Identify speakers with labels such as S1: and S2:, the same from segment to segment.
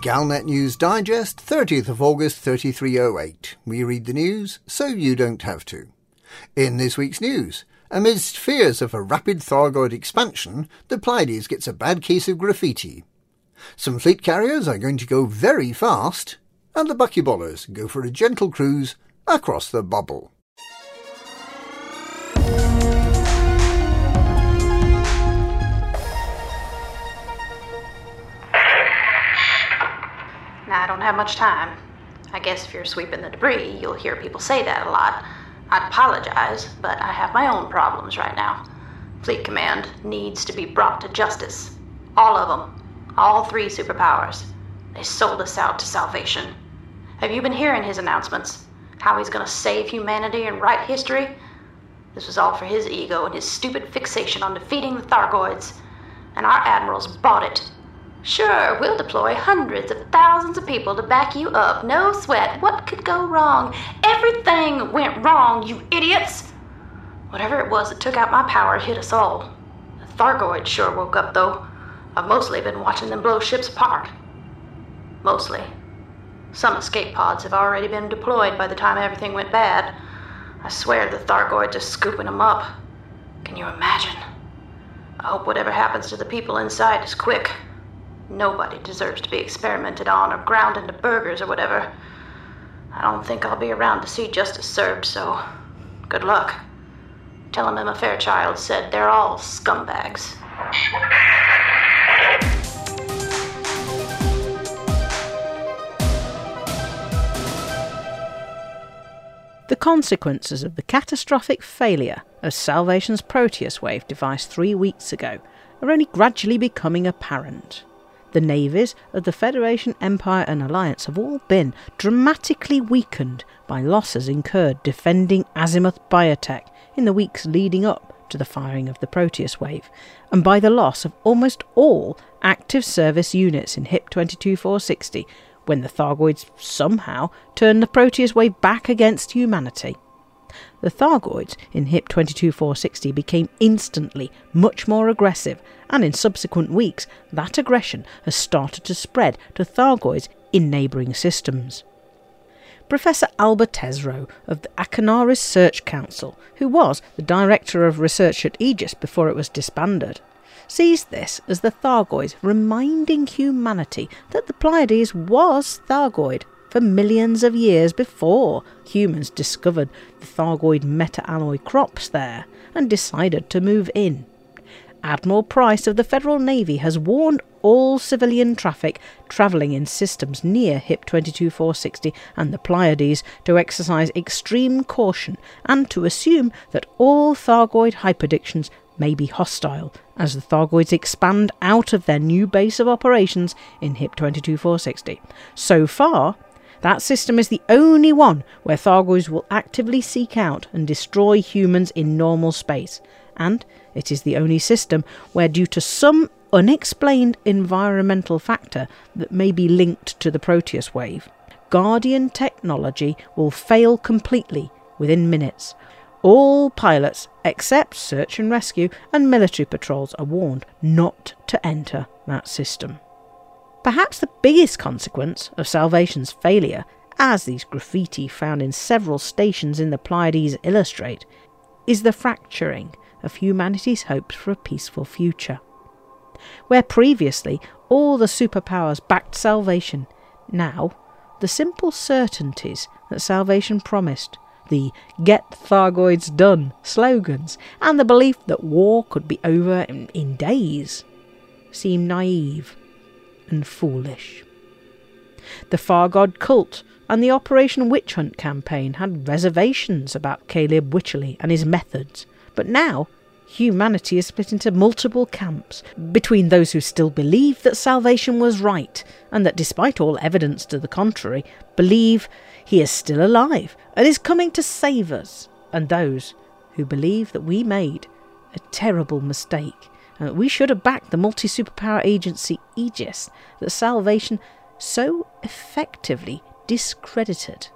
S1: Galnet News Digest, 30th of August 3308. We read the news so you don't have to. In this week's news, amidst fears of a rapid Thargoid expansion, the Pleiades gets a bad case of graffiti. Some fleet carriers are going to go very fast, and the buckyballers go for a gentle cruise across the bubble.
S2: Don't have much time. I guess if you're sweeping the debris, you'll hear people say that a lot. I'd apologize, but I have my own problems right now. Fleet Command needs to be brought to justice. All of them. All three superpowers. They sold us out to salvation. Have you been hearing his announcements? How he's gonna save humanity and write history? This was all for his ego and his stupid fixation on defeating the Thargoids. And our admirals bought it. Sure, we'll deploy hundreds of thousands of people to back you up. No sweat. What could go wrong? Everything went wrong, you idiots! Whatever it was that took out my power hit us all. The Thargoids sure woke up, though. I've mostly been watching them blow ships apart. Mostly. Some escape pods have already been deployed by the time everything went bad. I swear the Thargoids are scooping them up. Can you imagine? I hope whatever happens to the people inside is quick. Nobody deserves to be experimented on or ground into burgers or whatever. I don't think I'll be around to see justice served, so good luck. Tell him Emma Fairchild said they're all scumbags.
S3: The consequences of the catastrophic failure of Salvation's Proteus wave device three weeks ago are only gradually becoming apparent. The navies of the Federation, Empire, and Alliance have all been dramatically weakened by losses incurred defending Azimuth Biotech in the weeks leading up to the firing of the Proteus wave, and by the loss of almost all active service units in HIP 22460 when the Thargoids somehow turned the Proteus wave back against humanity. The Thargoids in HIP 22460 became instantly much more aggressive, and in subsequent weeks, that aggression has started to spread to Thargoids in neighbouring systems. Professor Albert Tesreau of the Achernar Research Council, who was the director of research at Aegis before it was disbanded, sees this as the Thargoids reminding humanity that the Pleiades was Thargoid for millions of years before humans discovered the Thargoid meta-alloy crops there and decided to move in. Admiral Price of the Federal Navy has warned all civilian traffic travelling in systems near HIP 22460 and the Pleiades to exercise extreme caution and to assume that all Thargoid hyperdictions may be hostile as the Thargoids expand out of their new base of operations in HIP 22460. So far, that system is the only one where Thargoids will actively seek out and destroy humans in normal space, and it is the only system where, due to some unexplained environmental factor that may be linked to the Proteus wave, Guardian technology will fail completely within minutes, all pilots, except search and rescue and military patrols, are warned not to enter that system. Perhaps the biggest consequence of Salvation's failure, as these graffiti found in several stations in the Pleiades illustrate, is the fracturing of humanity's hopes for a peaceful future. Where previously all the superpowers backed salvation, now the simple certainties that salvation promised the Get Thargoids Done slogans and the belief that war could be over in, in days seem naive and foolish. The Far God cult and the Operation Witch Hunt campaign had reservations about Caleb Wycherley and his methods, but now humanity is split into multiple camps between those who still believe that salvation was right and that, despite all evidence to the contrary, believe he is still alive and is coming to save us, and those who believe that we made a terrible mistake that we should have backed the multi superpower agency Aegis that salvation so effectively discredited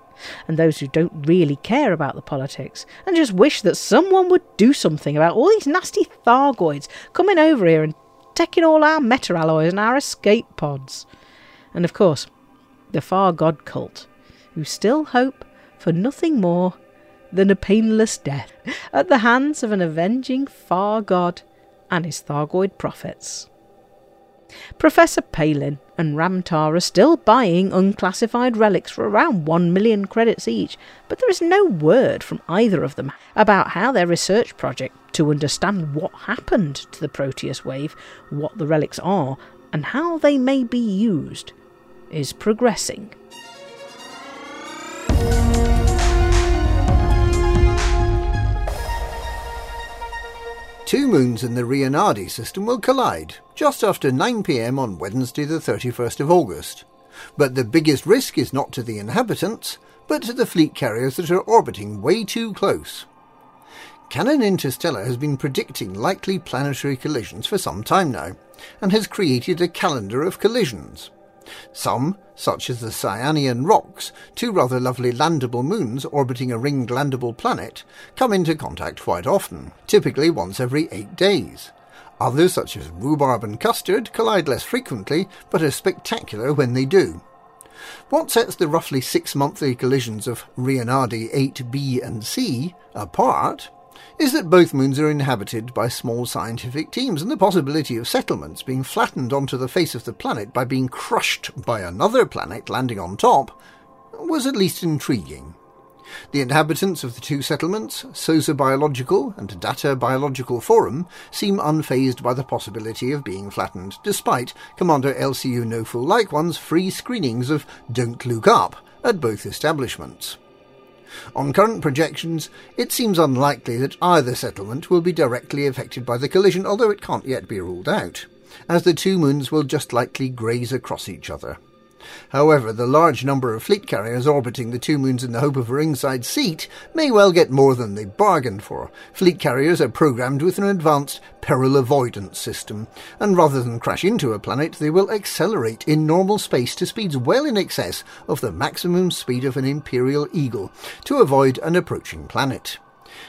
S3: and those who don't really care about the politics and just wish that someone would do something about all these nasty Thargoids coming over here and taking all our meta alloys and our escape pods. and of course, the Far God cult, who still hope for nothing more than a painless death at the hands of an avenging Far God and his Thargoid prophets. Professor Palin and Ram Tah are still buying unclassified relics for around 1 million credits each, but there is no word from either of them about how their research project to understand what happened to the Proteus wave, what the relics are, and how they may be used is progressing.
S1: Two moons in the Rienardi system will collide just after 9pm on Wednesday the 31st of August. But the biggest risk is not to the inhabitants, but to the fleet carriers that are orbiting way too close. Canonn Interstellar has been predicting likely planetary collisions for some time now, and has created a calendar of collisions. Some, such as the Cyanian rocks, two rather lovely landable moons orbiting a ringed landable planet, come into contact quite often, typically once every eight days. Others, such as rhubarb and custard, collide less frequently, but are spectacular when they do. What sets the roughly six monthly collisions of Rienardi 8b and c apart is that both moons are inhabited by small scientific teams, and the possibility of settlements being flattened onto the face of the planet by being crushed by another planet landing on top was at least intriguing. The inhabitants of the two settlements, Sosa Biological and Data Biological Forum, seem unfazed by the possibility of being flattened, despite Commander LCU No Fool One's free screenings of Don't Look Up at both establishments. On current projections, it seems unlikely that either settlement will be directly affected by the collision, although it can't yet be ruled out, as the two moons will just likely graze across each other. However, the large number of fleet carriers orbiting the two moons in the hope of a ringside seat may well get more than they bargained for. Fleet carriers are programmed with an advanced peril avoidance system, and rather than crash into a planet, they will accelerate in normal space to speeds well in excess of the maximum speed of an Imperial Eagle to avoid an approaching planet.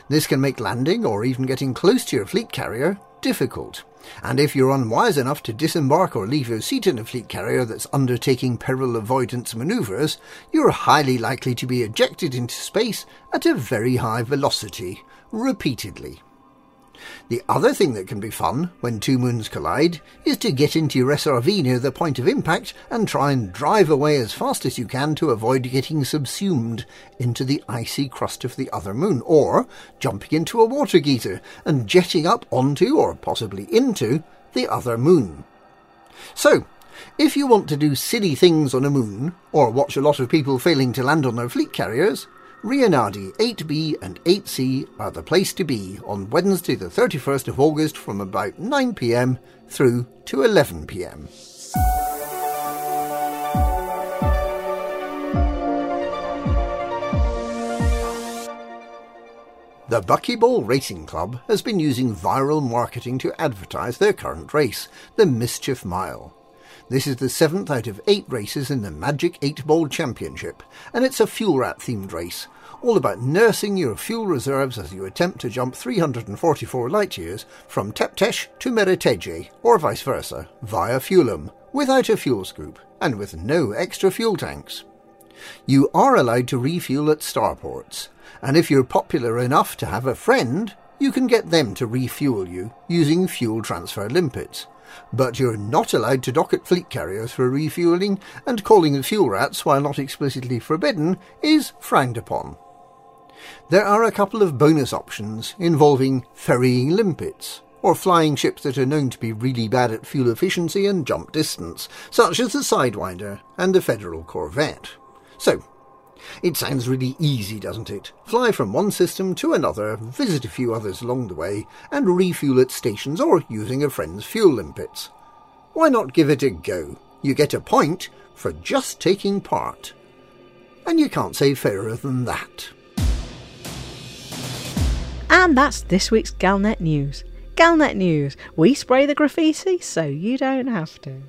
S1: This can make landing or even getting close to your fleet carrier difficult. And if you're unwise enough to disembark or leave your seat in a fleet carrier that's undertaking peril avoidance manoeuvres, you're highly likely to be ejected into space at a very high velocity, repeatedly. The other thing that can be fun when two moons collide is to get into your SRV near the point of impact and try and drive away as fast as you can to avoid getting subsumed into the icy crust of the other moon, or jumping into a water geyser and jetting up onto, or possibly into, the other moon. So, if you want to do silly things on a moon, or watch a lot of people failing to land on their fleet carriers, Rienardi 8B and 8C are the place to be on Wednesday the 31st of August from about 9pm through to 11pm. The Buckyball Racing Club has been using viral marketing to advertise their current race, the Mischief Mile. This is the seventh out of eight races in the Magic 8 Ball Championship, and it's a fuel rat themed race, all about nursing your fuel reserves as you attempt to jump 344 light years from Teptesh to Mereteje, or vice versa, via Fuelum, without a fuel scoop, and with no extra fuel tanks. You are allowed to refuel at starports, and if you're popular enough to have a friend, you can get them to refuel you using fuel transfer limpets but you're not allowed to dock at fleet carriers for refuelling, and calling the fuel rats, while not explicitly forbidden, is frowned upon. There are a couple of bonus options involving ferrying limpets, or flying ships that are known to be really bad at fuel efficiency and jump distance, such as the Sidewinder and the Federal Corvette. So, it sounds really easy, doesn't it? Fly from one system to another, visit a few others along the way, and refuel at stations or using a friend's fuel limpets. Why not give it a go? You get a point for just taking part. And you can't say fairer than that.
S3: And that's this week's Galnet News. Galnet News. We spray the graffiti so you don't have to.